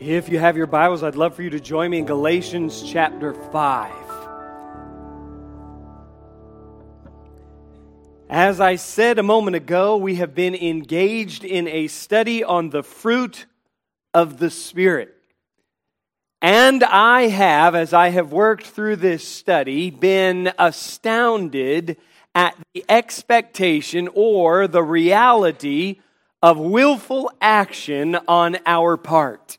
If you have your Bibles, I'd love for you to join me in Galatians chapter 5. As I said a moment ago, we have been engaged in a study on the fruit of the Spirit. And I have, as I have worked through this study, been astounded at the expectation or the reality of willful action on our part.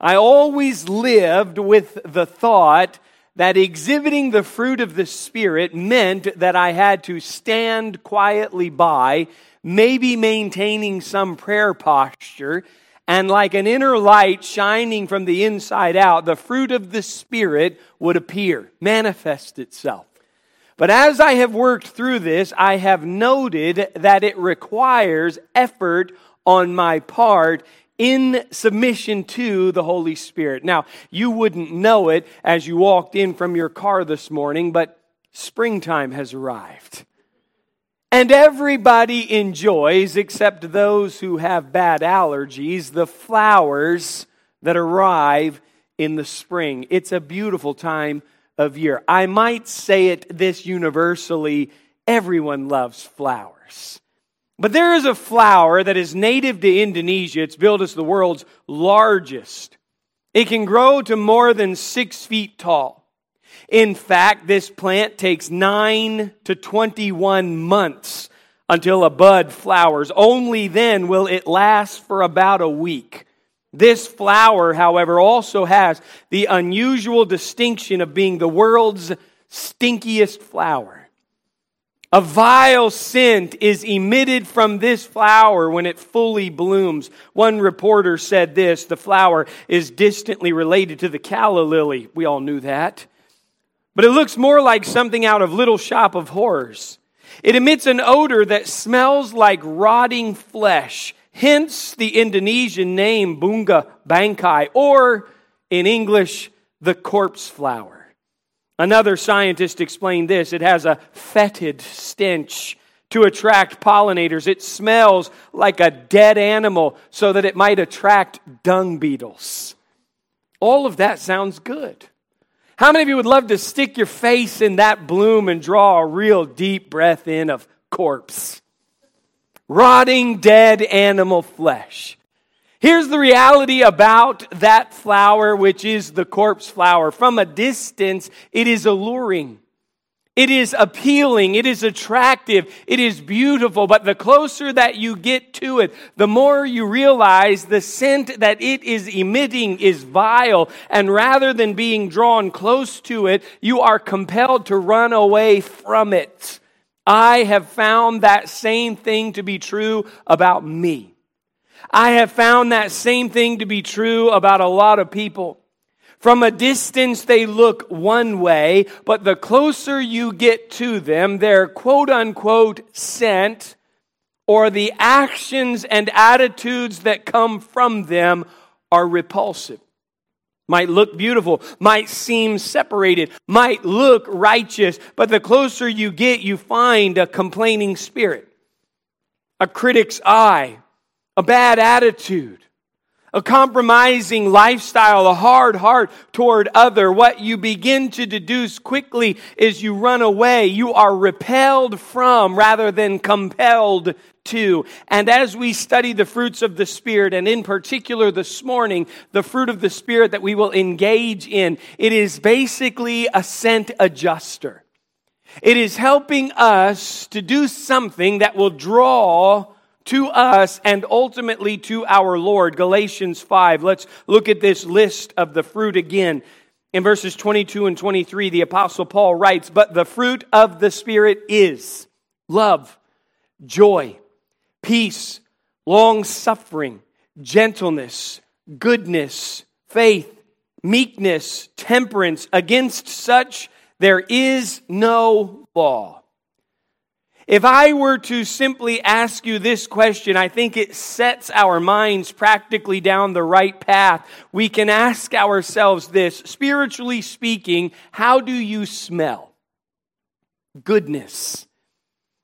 I always lived with the thought that exhibiting the fruit of the Spirit meant that I had to stand quietly by, maybe maintaining some prayer posture, and like an inner light shining from the inside out, the fruit of the Spirit would appear, manifest itself. But as I have worked through this, I have noted that it requires effort on my part in submission to the Holy Spirit. Now, you wouldn't know it as you walked in from your car this morning, but springtime has arrived. And everybody enjoys, except those who have bad allergies, the flowers that arrive in the spring. It's a beautiful time of year. I might say it this universally everyone loves flowers. But there is a flower that is native to Indonesia. It's billed as the world's largest. It can grow to more than six feet tall. In fact, this plant takes 9 to 21 months until a bud flowers. Only then will it last for about a week. This flower, however, also has the unusual distinction of being the world's stinkiest flower. A vile scent is emitted from this flower when it fully blooms. One reporter said this the flower is distantly related to the calla lily. We all knew that. But it looks more like something out of Little Shop of Horrors. It emits an odor that smells like rotting flesh, hence the Indonesian name Bunga Bangkai, or in English, the corpse flower. Another scientist explained this it has a fetid stench to attract pollinators. It smells like a dead animal so that it might attract dung beetles. All of that sounds good. How many of you would love to stick your face in that bloom and draw a real deep breath in of corpse? Rotting dead animal flesh. Here's the reality about that flower, which is the corpse flower. From a distance, it is alluring. It is appealing. It is attractive. It is beautiful. But the closer that you get to it, the more you realize the scent that it is emitting is vile. And rather than being drawn close to it, you are compelled to run away from it. I have found that same thing to be true about me. I have found that same thing to be true about a lot of people. From a distance, they look one way, but the closer you get to them, their quote unquote scent or the actions and attitudes that come from them are repulsive. Might look beautiful, might seem separated, might look righteous, but the closer you get, you find a complaining spirit, a critic's eye, a bad attitude, a compromising lifestyle, a hard heart toward other, what you begin to deduce quickly is you run away. You are repelled from rather than compelled to. And as we study the fruits of the Spirit, and in particular this morning, the fruit of the Spirit that we will engage in, it is basically a scent adjuster. It is helping us to do something that will draw to us and ultimately to our Lord. Galatians 5. Let's look at this list of the fruit again. In verses 22 and 23, the Apostle Paul writes, But the fruit of the Spirit is love, joy, peace, long suffering, gentleness, goodness, faith, meekness, temperance. Against such there is no law. If I were to simply ask you this question, I think it sets our minds practically down the right path. We can ask ourselves this spiritually speaking, how do you smell? Goodness.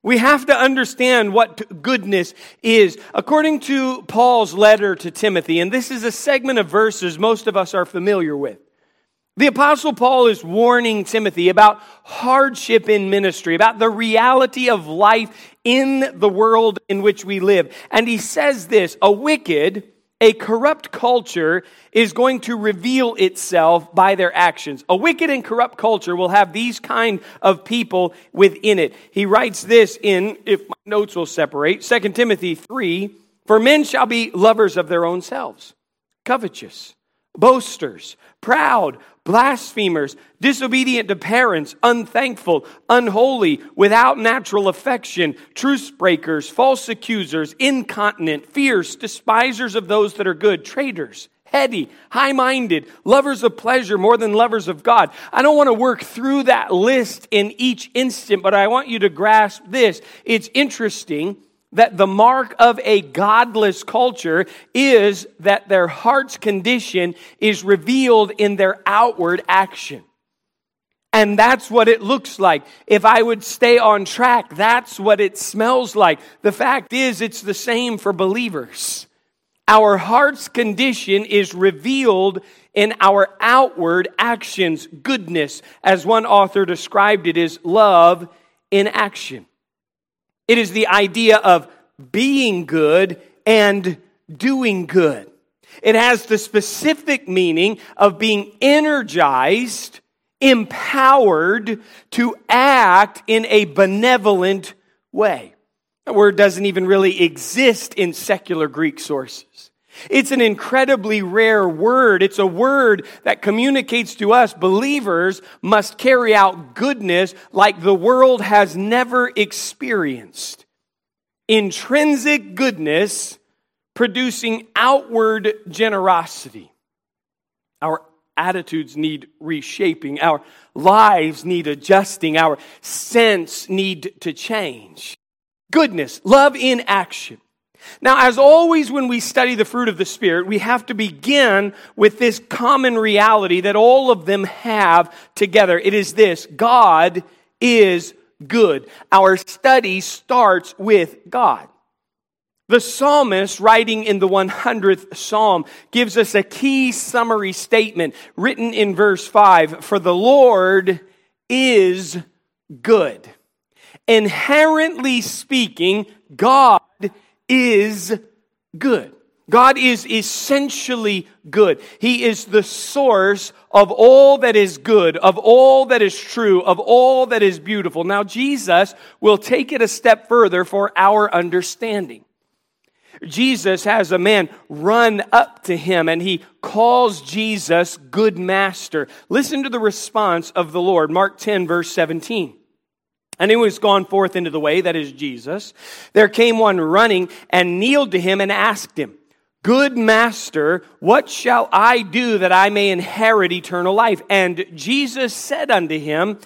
We have to understand what goodness is. According to Paul's letter to Timothy, and this is a segment of verses most of us are familiar with, the Apostle Paul is warning Timothy about hardship in ministry, about the reality of life in the world in which we live. And he says this a wicked, a corrupt culture is going to reveal itself by their actions. A wicked and corrupt culture will have these kind of people within it. He writes this in, if my notes will separate, 2 Timothy 3 For men shall be lovers of their own selves, covetous, boasters, proud, blasphemers, disobedient to parents, unthankful, unholy, without natural affection, truce breakers, false accusers, incontinent, fierce, despisers of those that are good, traitors heady, high minded, lovers of pleasure more than lovers of God. I don't want to work through that list in each instant, but I want you to grasp this. It's interesting that the mark of a godless culture is that their heart's condition is revealed in their outward action. And that's what it looks like. If I would stay on track, that's what it smells like. The fact is, it's the same for believers. Our heart's condition is revealed in our outward actions. Goodness, as one author described it, is love in action. It is the idea of being good and doing good. It has the specific meaning of being energized, empowered to act in a benevolent way. That word doesn't even really exist in secular Greek sources. It's an incredibly rare word. It's a word that communicates to us believers must carry out goodness like the world has never experienced. Intrinsic goodness producing outward generosity. Our attitudes need reshaping. Our lives need adjusting. Our sense need to change. Goodness, love in action. Now, as always, when we study the fruit of the Spirit, we have to begin with this common reality that all of them have together. It is this God is good. Our study starts with God. The psalmist, writing in the 100th psalm, gives us a key summary statement written in verse 5 For the Lord is good. Inherently speaking, God is good. God is essentially good. He is the source of all that is good, of all that is true, of all that is beautiful. Now, Jesus will take it a step further for our understanding. Jesus has a man run up to him and he calls Jesus good master. Listen to the response of the Lord. Mark 10, verse 17. And he was gone forth into the way, that is Jesus. There came one running and kneeled to him and asked him, Good master, what shall I do that I may inherit eternal life? And Jesus said unto him,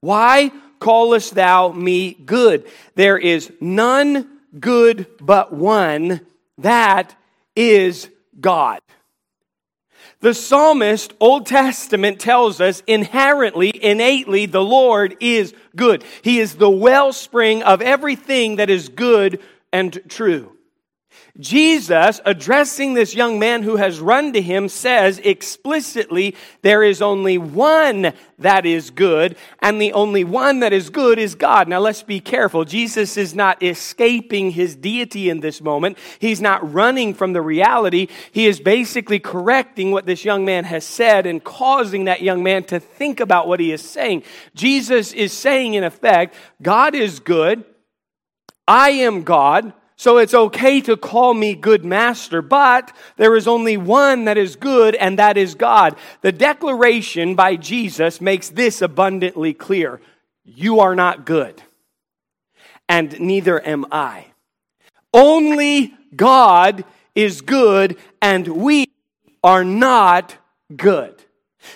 Why callest thou me good? There is none good but one, that is God. The psalmist, Old Testament, tells us inherently, innately, the Lord is good. He is the wellspring of everything that is good and true. Jesus, addressing this young man who has run to him, says explicitly, There is only one that is good, and the only one that is good is God. Now let's be careful. Jesus is not escaping his deity in this moment. He's not running from the reality. He is basically correcting what this young man has said and causing that young man to think about what he is saying. Jesus is saying, in effect, God is good. I am God. So it's okay to call me good master, but there is only one that is good, and that is God. The declaration by Jesus makes this abundantly clear. You are not good, and neither am I. Only God is good, and we are not good.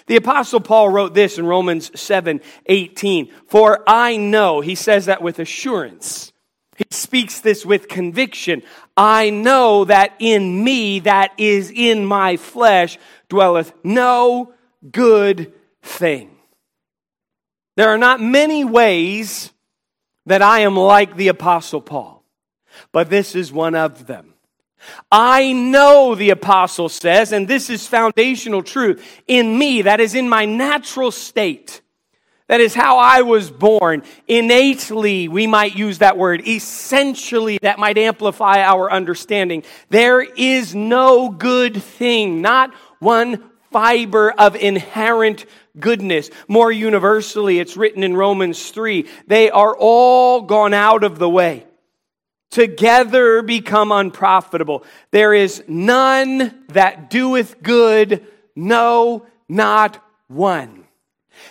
The apostle Paul wrote this in Romans 7 18. For I know, he says that with assurance he speaks this with conviction. I know that in me, that is in my flesh, dwelleth no good thing. There are not many ways that I am like the Apostle Paul, but this is one of them. I know, the apostle says, and this is foundational truth, in me, that is in my natural state. That is how I was born. Innately, we might use that word. Essentially, that might amplify our understanding. There is no good thing, not one fiber of inherent goodness. More universally, it's written in Romans 3 they are all gone out of the way. Together become unprofitable. There is none that doeth good, no, not one.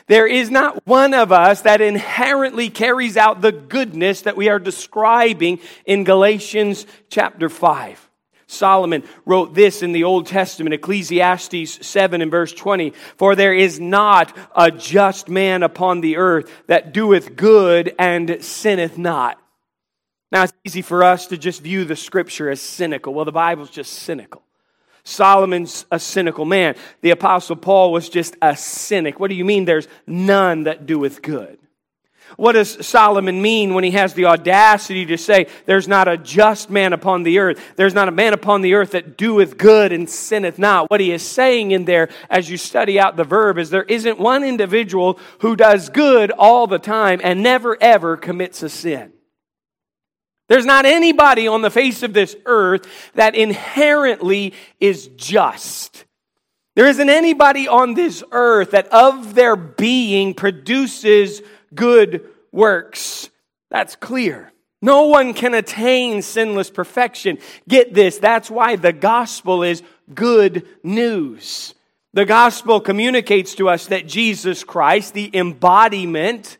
There is not one of us that inherently carries out the goodness that we are describing in Galatians chapter 5. Solomon wrote this in the Old Testament, Ecclesiastes 7 and verse 20. For there is not a just man upon the earth that doeth good and sinneth not. Now, it's easy for us to just view the scripture as cynical. Well, the Bible's just cynical. Solomon's a cynical man. The Apostle Paul was just a cynic. What do you mean there's none that doeth good? What does Solomon mean when he has the audacity to say, There's not a just man upon the earth? There's not a man upon the earth that doeth good and sinneth not. What he is saying in there, as you study out the verb, is there isn't one individual who does good all the time and never ever commits a sin. There's not anybody on the face of this earth that inherently is just. There isn't anybody on this earth that of their being produces good works. That's clear. No one can attain sinless perfection. Get this, that's why the gospel is good news. The gospel communicates to us that Jesus Christ, the embodiment,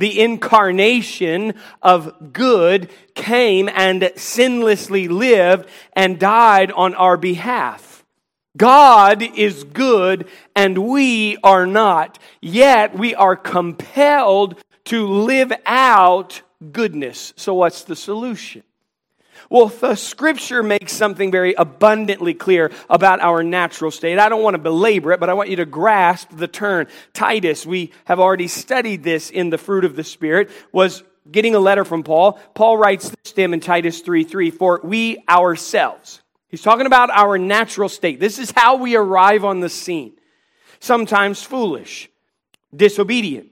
the incarnation of good came and sinlessly lived and died on our behalf. God is good and we are not. Yet we are compelled to live out goodness. So, what's the solution? Well, the scripture makes something very abundantly clear about our natural state. I don't want to belabor it, but I want you to grasp the turn. Titus, we have already studied this in the fruit of the Spirit, was getting a letter from Paul. Paul writes this to him in Titus 3 3 For we ourselves, he's talking about our natural state. This is how we arrive on the scene. Sometimes foolish, disobedient,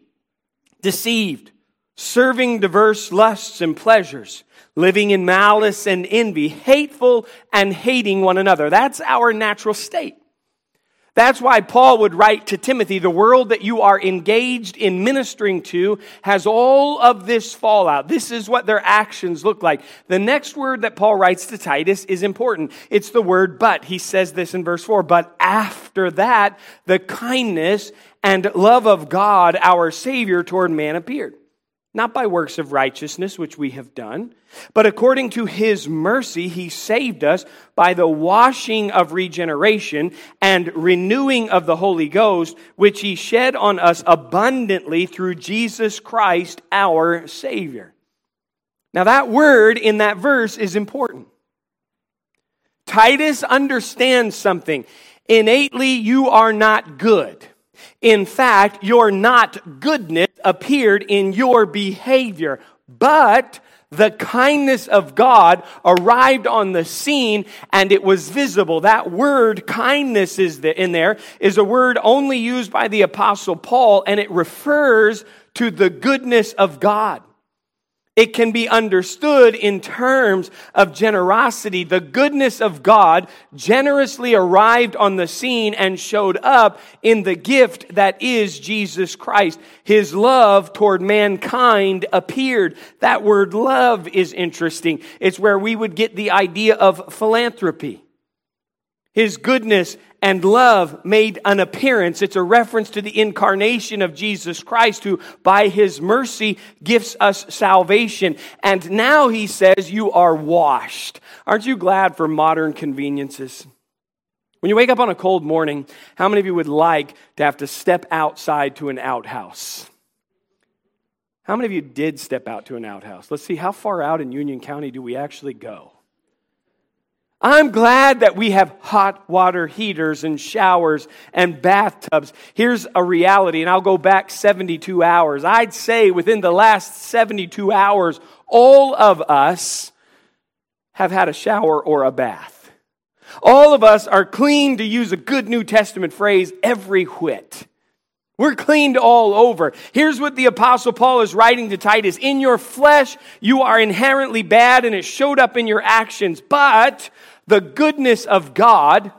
deceived, serving diverse lusts and pleasures living in malice and envy, hateful and hating one another. That's our natural state. That's why Paul would write to Timothy, the world that you are engaged in ministering to has all of this fallout. This is what their actions look like. The next word that Paul writes to Titus is important. It's the word but. He says this in verse 4 But after that, the kindness and love of God, our Savior, toward man appeared not by works of righteousness, which we have done, but according to his mercy, he saved us by the washing of regeneration and renewing of the Holy Ghost, which he shed on us abundantly through Jesus Christ, our Savior. Now, that word in that verse is important. Titus understands something. Innately, you are not good. In fact, your not goodness appeared in your behavior, but the kindness of God arrived on the scene and it was visible. That word kindness is in there is a word only used by the apostle Paul and it refers to the goodness of God. It can be understood in terms of generosity. The goodness of God generously arrived on the scene and showed up in the gift that is Jesus Christ. His love toward mankind appeared. That word love is interesting. It's where we would get the idea of philanthropy. His goodness and love made an appearance. It's a reference to the incarnation of Jesus Christ, who by his mercy gives us salvation. And now he says, You are washed. Aren't you glad for modern conveniences? When you wake up on a cold morning, how many of you would like to have to step outside to an outhouse? How many of you did step out to an outhouse? Let's see, how far out in Union County do we actually go? I'm glad that we have hot water heaters and showers and bathtubs. Here's a reality, and I'll go back 72 hours. I'd say within the last 72 hours, all of us have had a shower or a bath. All of us are clean, to use a good New Testament phrase, every whit. We're cleaned all over. Here's what the apostle Paul is writing to Titus. In your flesh, you are inherently bad and it showed up in your actions, but the goodness of God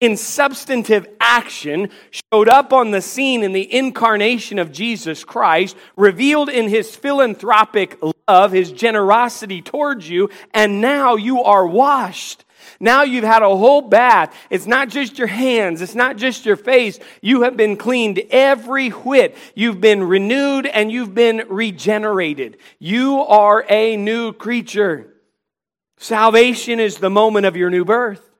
in substantive action showed up on the scene in the incarnation of Jesus Christ, revealed in his philanthropic love, his generosity towards you, and now you are washed now you've had a whole bath. It's not just your hands, it's not just your face. You have been cleaned every whit. You've been renewed and you've been regenerated. You are a new creature. Salvation is the moment of your new birth.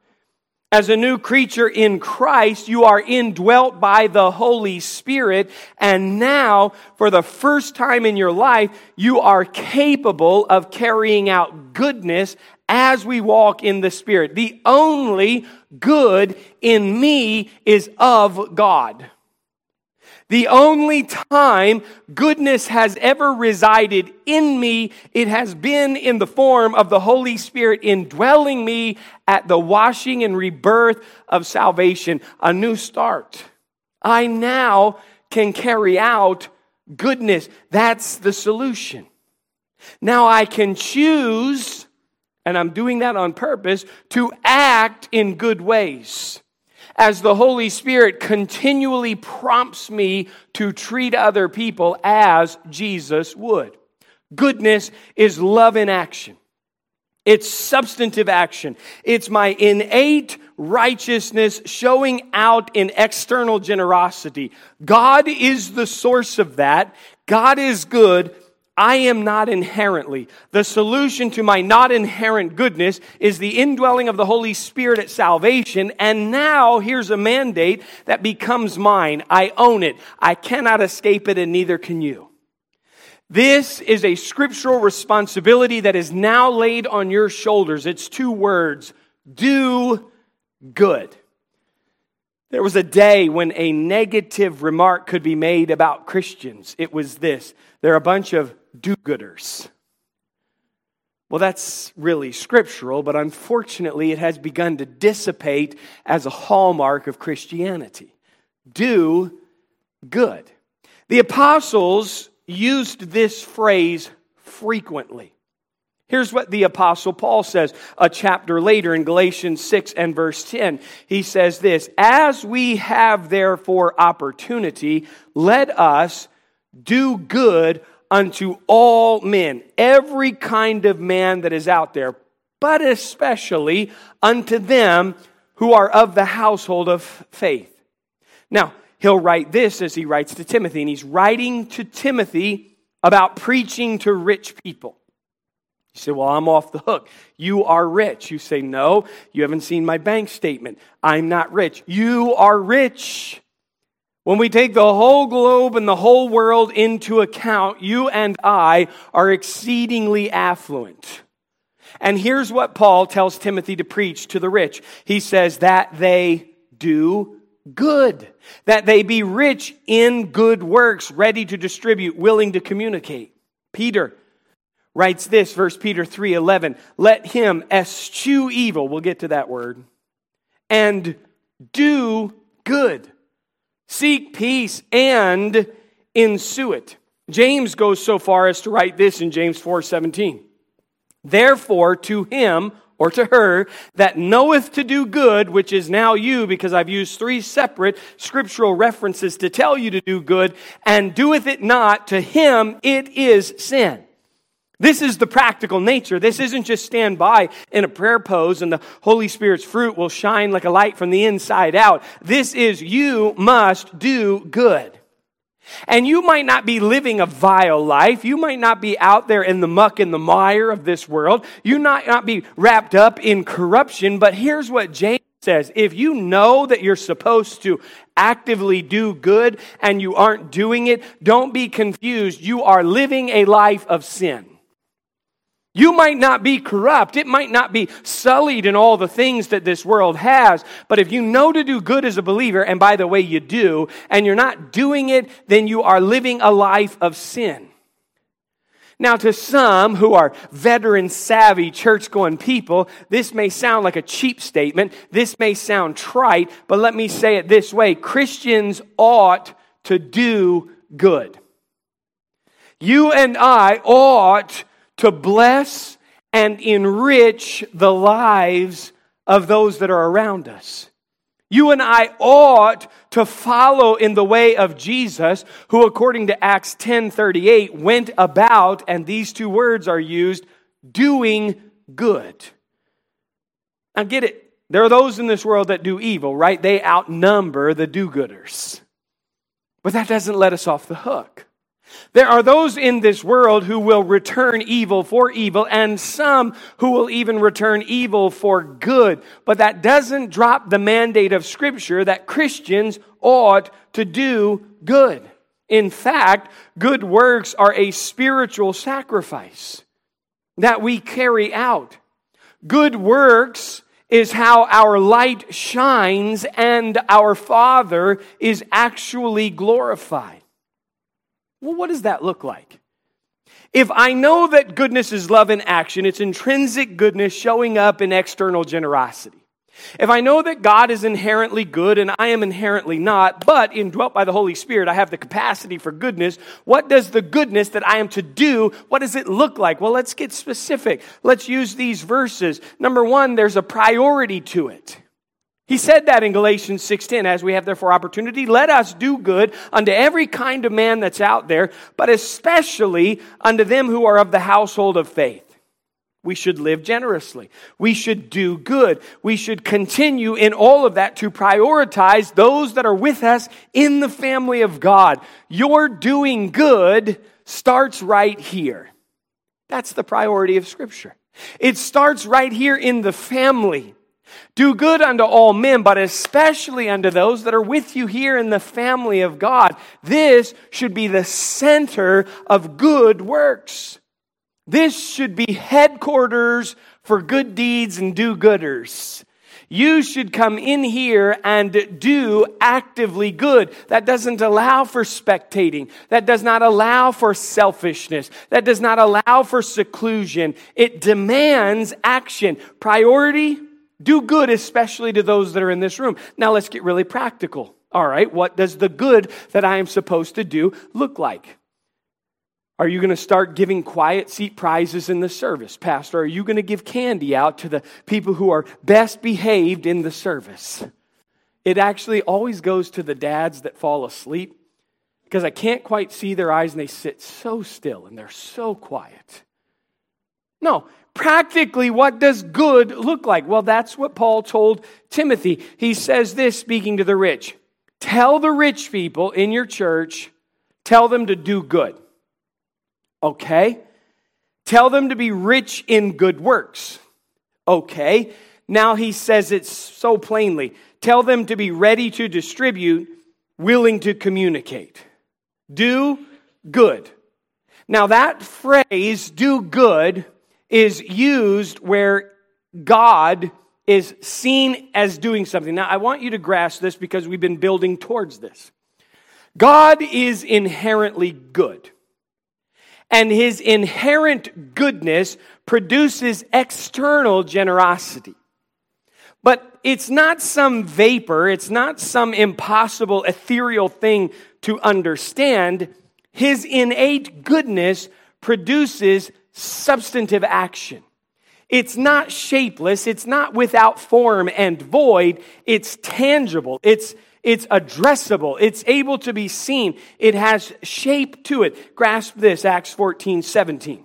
As a new creature in Christ, you are indwelt by the Holy Spirit, and now, for the first time in your life, you are capable of carrying out goodness as we walk in the Spirit. The only good in me is of God. The only time goodness has ever resided in me, it has been in the form of the Holy Spirit indwelling me at the washing and rebirth of salvation, a new start. I now can carry out goodness. That's the solution. Now I can choose and I'm doing that on purpose, to act in good ways. As the Holy Spirit continually prompts me to treat other people as Jesus would. Goodness is love in action. It's substantive action. It's my innate righteousness showing out in external generosity. God is the source of that. God is good. I am not inherently. The solution to my not inherent goodness is the indwelling of the Holy Spirit at salvation. And now here's a mandate that becomes mine. I own it. I cannot escape it, and neither can you. This is a scriptural responsibility that is now laid on your shoulders. It's two words do good. There was a day when a negative remark could be made about Christians. It was this they're a bunch of do gooders. Well, that's really scriptural, but unfortunately, it has begun to dissipate as a hallmark of Christianity. Do good. The apostles used this phrase frequently. Here's what the apostle Paul says a chapter later in Galatians 6 and verse 10. He says this, as we have therefore opportunity, let us do good unto all men, every kind of man that is out there, but especially unto them who are of the household of faith. Now, he'll write this as he writes to Timothy, and he's writing to Timothy about preaching to rich people. You say, Well, I'm off the hook. You are rich. You say, No, you haven't seen my bank statement. I'm not rich. You are rich. When we take the whole globe and the whole world into account, you and I are exceedingly affluent. And here's what Paul tells Timothy to preach to the rich. He says that they do good, that they be rich in good works, ready to distribute, willing to communicate. Peter writes this, First Peter 3:11, let him eschew evil, we'll get to that word, and do good Seek peace and ensue it. James goes so far as to write this in James 4:17. Therefore to him or to her that knoweth to do good, which is now you, because I've used three separate scriptural references to tell you to do good, and doeth it not, to him it is sin. This is the practical nature. This isn't just stand by in a prayer pose and the Holy Spirit's fruit will shine like a light from the inside out. This is you must do good. And you might not be living a vile life. You might not be out there in the muck and the mire of this world. You might not be wrapped up in corruption. But here's what James says if you know that you're supposed to actively do good and you aren't doing it, don't be confused. You are living a life of sin. You might not be corrupt. It might not be sullied in all the things that this world has. But if you know to do good as a believer, and by the way, you do, and you're not doing it, then you are living a life of sin. Now, to some who are veteran savvy church going people, this may sound like a cheap statement. This may sound trite, but let me say it this way Christians ought to do good. You and I ought to bless and enrich the lives of those that are around us. You and I ought to follow in the way of Jesus, who according to Acts 10:38 went about and these two words are used doing good. Now get it. There are those in this world that do evil, right? They outnumber the do-gooders. But that doesn't let us off the hook. There are those in this world who will return evil for evil, and some who will even return evil for good. But that doesn't drop the mandate of Scripture that Christians ought to do good. In fact, good works are a spiritual sacrifice that we carry out. Good works is how our light shines and our Father is actually glorified. Well, what does that look like? If I know that goodness is love in action, it's intrinsic goodness showing up in external generosity. If I know that God is inherently good and I am inherently not, but indwelt by the Holy Spirit, I have the capacity for goodness, what does the goodness that I am to do, what does it look like? Well, let's get specific. Let's use these verses. Number one, there's a priority to it. He said that in Galatians 6:10 as we have therefore opportunity let us do good unto every kind of man that's out there but especially unto them who are of the household of faith. We should live generously. We should do good. We should continue in all of that to prioritize those that are with us in the family of God. Your doing good starts right here. That's the priority of scripture. It starts right here in the family. Do good unto all men, but especially unto those that are with you here in the family of God. This should be the center of good works. This should be headquarters for good deeds and do gooders. You should come in here and do actively good. That doesn't allow for spectating. That does not allow for selfishness. That does not allow for seclusion. It demands action. Priority do good, especially to those that are in this room. Now let's get really practical. All right, what does the good that I am supposed to do look like? Are you going to start giving quiet seat prizes in the service, Pastor? Are you going to give candy out to the people who are best behaved in the service? It actually always goes to the dads that fall asleep because I can't quite see their eyes and they sit so still and they're so quiet. No, practically, what does good look like? Well, that's what Paul told Timothy. He says this, speaking to the rich Tell the rich people in your church, tell them to do good. Okay? Tell them to be rich in good works. Okay? Now he says it so plainly. Tell them to be ready to distribute, willing to communicate. Do good. Now, that phrase, do good, is used where God is seen as doing something. Now, I want you to grasp this because we've been building towards this. God is inherently good. And his inherent goodness produces external generosity. But it's not some vapor, it's not some impossible ethereal thing to understand. His innate goodness produces substantive action. It's not shapeless, it's not without form and void, it's tangible, it's, it's addressable, it's able to be seen, it has shape to it. Grasp this, Acts 14 17.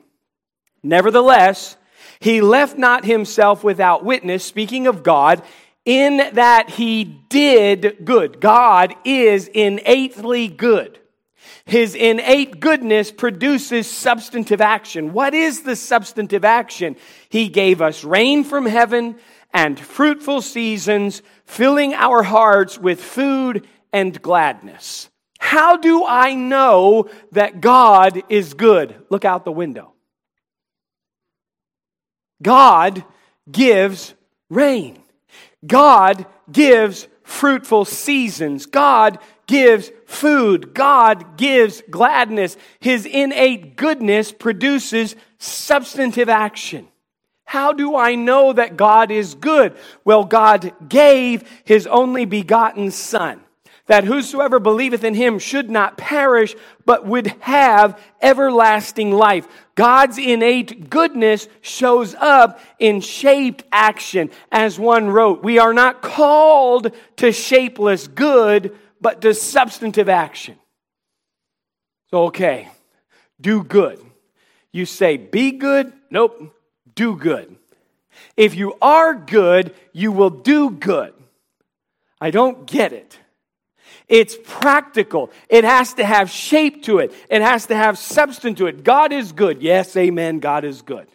Nevertheless, he left not himself without witness, speaking of God, in that he did good. God is innately good. His innate goodness produces substantive action. What is the substantive action? He gave us rain from heaven and fruitful seasons, filling our hearts with food and gladness. How do I know that God is good? Look out the window. God gives rain. God gives fruitful seasons. God gives food. God gives gladness. His innate goodness produces substantive action. How do I know that God is good? Well, God gave his only begotten Son, that whosoever believeth in him should not perish, but would have everlasting life. God's innate goodness shows up in shaped action. As one wrote, we are not called to shapeless good, but to substantive action. So, okay, do good. You say, be good. Nope do good. If you are good, you will do good. I don't get it. It's practical. It has to have shape to it. It has to have substance to it. God is good. Yes, amen. God is good.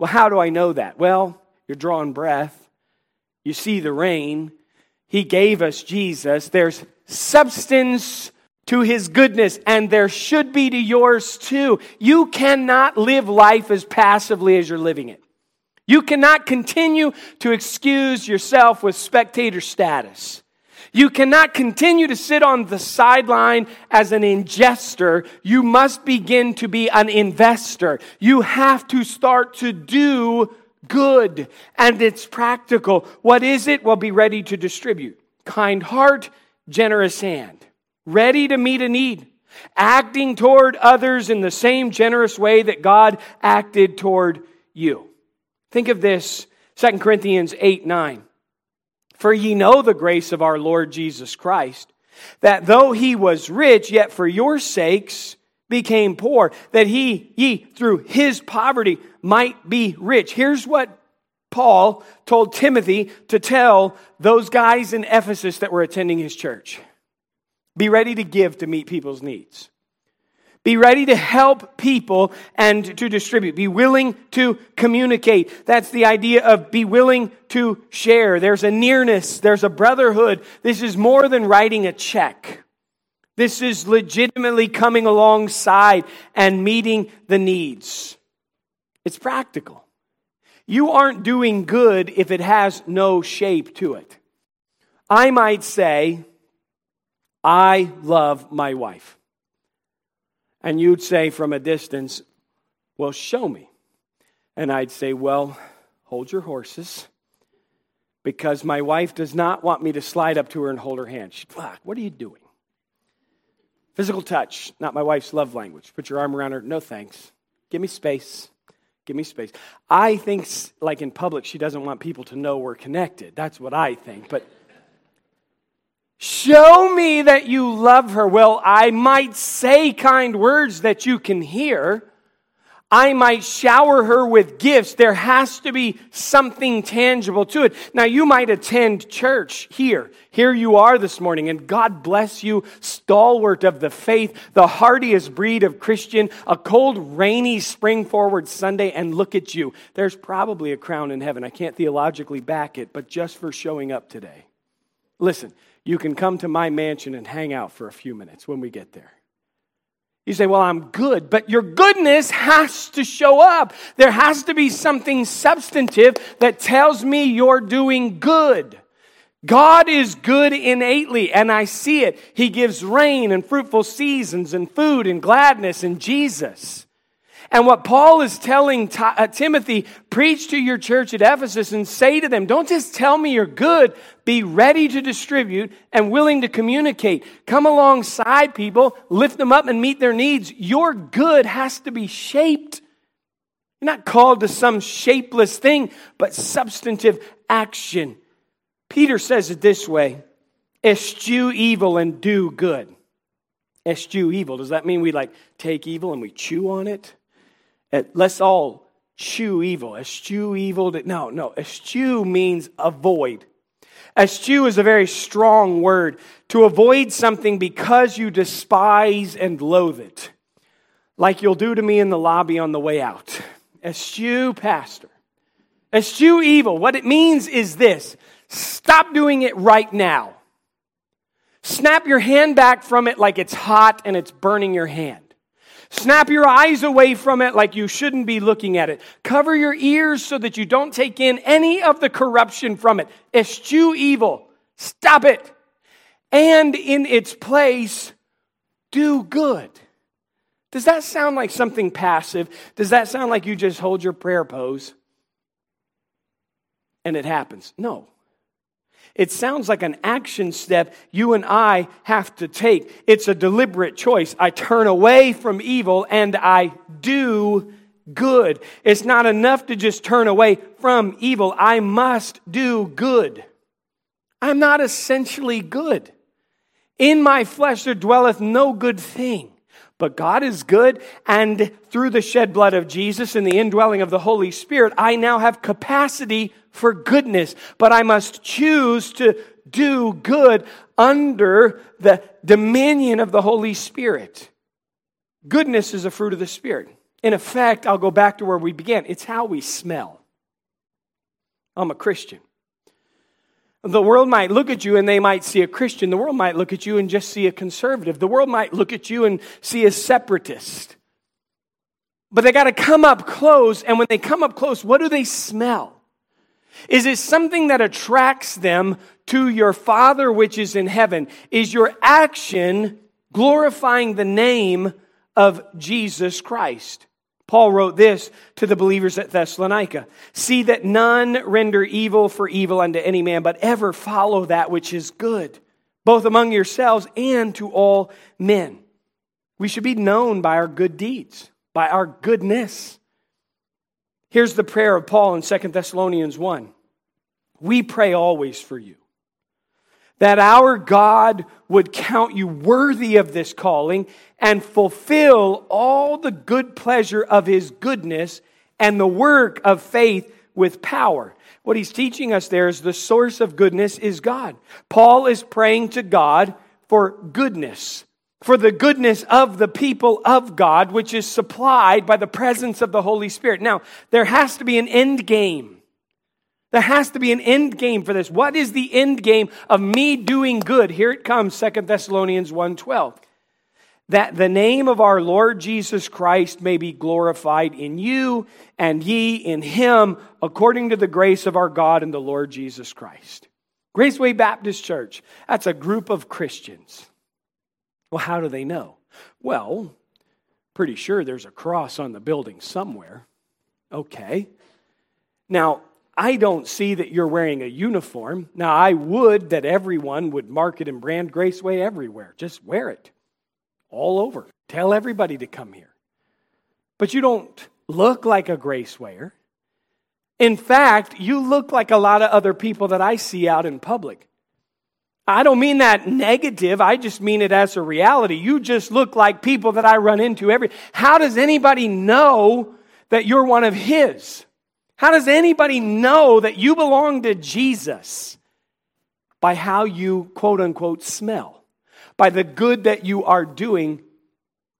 Well, how do I know that? Well, you're drawing breath. You see the rain. He gave us Jesus. There's substance to his goodness, and there should be to yours too. You cannot live life as passively as you're living it. You cannot continue to excuse yourself with spectator status. You cannot continue to sit on the sideline as an ingester. You must begin to be an investor. You have to start to do good, and it's practical. What is it? Well, be ready to distribute. Kind heart, generous hand ready to meet a need, acting toward others in the same generous way that God acted toward you. Think of this 2 Corinthians 8 9. For ye know the grace of our Lord Jesus Christ, that though he was rich, yet for your sakes became poor, that he, ye, through his poverty, might be rich. Here's what Paul told Timothy to tell those guys in Ephesus that were attending his church. Be ready to give to meet people's needs. Be ready to help people and to distribute. Be willing to communicate. That's the idea of be willing to share. There's a nearness, there's a brotherhood. This is more than writing a check. This is legitimately coming alongside and meeting the needs. It's practical. You aren't doing good if it has no shape to it. I might say, I love my wife. And you'd say from a distance, Well, show me. And I'd say, Well, hold your horses because my wife does not want me to slide up to her and hold her hand. She, what are you doing? Physical touch, not my wife's love language. Put your arm around her. No thanks. Give me space. Give me space. I think, like in public, she doesn't want people to know we're connected. That's what I think. But Show me that you love her. Well, I might say kind words that you can hear. I might shower her with gifts. There has to be something tangible to it. Now, you might attend church here. Here you are this morning, and God bless you, stalwart of the faith, the hardiest breed of Christian, a cold, rainy, spring forward Sunday, and look at you. There's probably a crown in heaven. I can't theologically back it, but just for showing up today. Listen, you can come to my mansion and hang out for a few minutes when we get there. You say, Well, I'm good, but your goodness has to show up. There has to be something substantive that tells me you're doing good. God is good innately, and I see it. He gives rain and fruitful seasons and food and gladness in Jesus. And what Paul is telling uh, Timothy, preach to your church at Ephesus and say to them, don't just tell me you're good, be ready to distribute and willing to communicate. Come alongside people, lift them up and meet their needs. Your good has to be shaped. You're not called to some shapeless thing, but substantive action. Peter says it this way eschew evil and do good. Eschew evil. Does that mean we like take evil and we chew on it? Let's all chew evil. Eschew evil. No, no. Eschew means avoid. Eschew is a very strong word. To avoid something because you despise and loathe it. Like you'll do to me in the lobby on the way out. Eschew, pastor. Eschew evil. What it means is this stop doing it right now. Snap your hand back from it like it's hot and it's burning your hand. Snap your eyes away from it like you shouldn't be looking at it. Cover your ears so that you don't take in any of the corruption from it. Eschew evil. Stop it. And in its place, do good. Does that sound like something passive? Does that sound like you just hold your prayer pose and it happens? No. It sounds like an action step you and I have to take. It's a deliberate choice. I turn away from evil and I do good. It's not enough to just turn away from evil. I must do good. I'm not essentially good. In my flesh there dwelleth no good thing. But God is good, and through the shed blood of Jesus and the indwelling of the Holy Spirit, I now have capacity for goodness. But I must choose to do good under the dominion of the Holy Spirit. Goodness is a fruit of the Spirit. In effect, I'll go back to where we began. It's how we smell. I'm a Christian. The world might look at you and they might see a Christian. The world might look at you and just see a conservative. The world might look at you and see a separatist. But they got to come up close, and when they come up close, what do they smell? Is it something that attracts them to your Father which is in heaven? Is your action glorifying the name of Jesus Christ? Paul wrote this to the believers at Thessalonica See that none render evil for evil unto any man, but ever follow that which is good, both among yourselves and to all men. We should be known by our good deeds, by our goodness. Here's the prayer of Paul in 2 Thessalonians 1 We pray always for you that our God would count you worthy of this calling and fulfill all the good pleasure of his goodness and the work of faith with power. What he's teaching us there is the source of goodness is God. Paul is praying to God for goodness, for the goodness of the people of God, which is supplied by the presence of the Holy Spirit. Now, there has to be an end game. There has to be an end game for this. What is the end game of me doing good? Here it comes, Second Thessalonians 1:12. That the name of our Lord Jesus Christ may be glorified in you and ye in him according to the grace of our God and the Lord Jesus Christ. Graceway Baptist Church, that's a group of Christians. Well, how do they know? Well, pretty sure there's a cross on the building somewhere. Okay. Now, I don't see that you're wearing a uniform. Now, I would that everyone would market and brand Graceway everywhere. Just wear it all over. Tell everybody to come here. But you don't look like a Gracewayer. In fact, you look like a lot of other people that I see out in public. I don't mean that negative. I just mean it as a reality. You just look like people that I run into every. How does anybody know that you're one of His? How does anybody know that you belong to Jesus? By how you, quote unquote, smell, by the good that you are doing.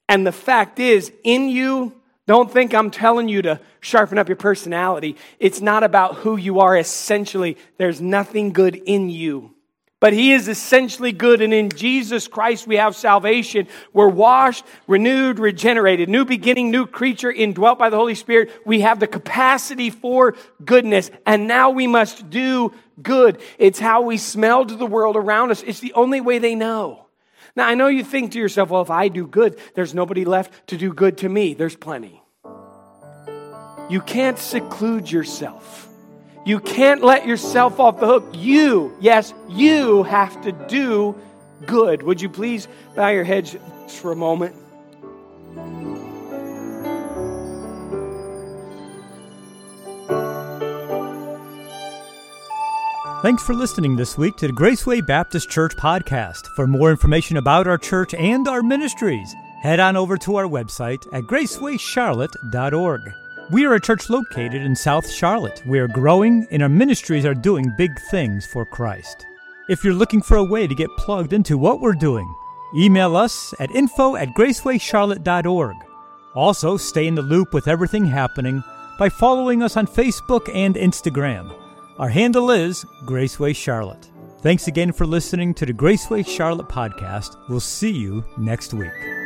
And the fact is, in you, don't think I'm telling you to sharpen up your personality. It's not about who you are essentially. There's nothing good in you but he is essentially good. And in Jesus Christ, we have salvation. We're washed, renewed, regenerated, new beginning, new creature, indwelt by the Holy Spirit. We have the capacity for goodness. And now we must do good. It's how we smell to the world around us. It's the only way they know. Now, I know you think to yourself, well, if I do good, there's nobody left to do good to me. There's plenty. You can't seclude yourself. You can't let yourself off the hook. You, yes, you have to do good. Would you please bow your heads for a moment? Thanks for listening this week to the Graceway Baptist Church podcast. For more information about our church and our ministries, head on over to our website at gracewayscharlotte.org. We are a church located in South Charlotte. We are growing and our ministries are doing big things for Christ. If you're looking for a way to get plugged into what we're doing, email us at info at gracewayscharlotte.org. Also, stay in the loop with everything happening by following us on Facebook and Instagram. Our handle is Graceway Charlotte. Thanks again for listening to the Graceway Charlotte podcast. We'll see you next week.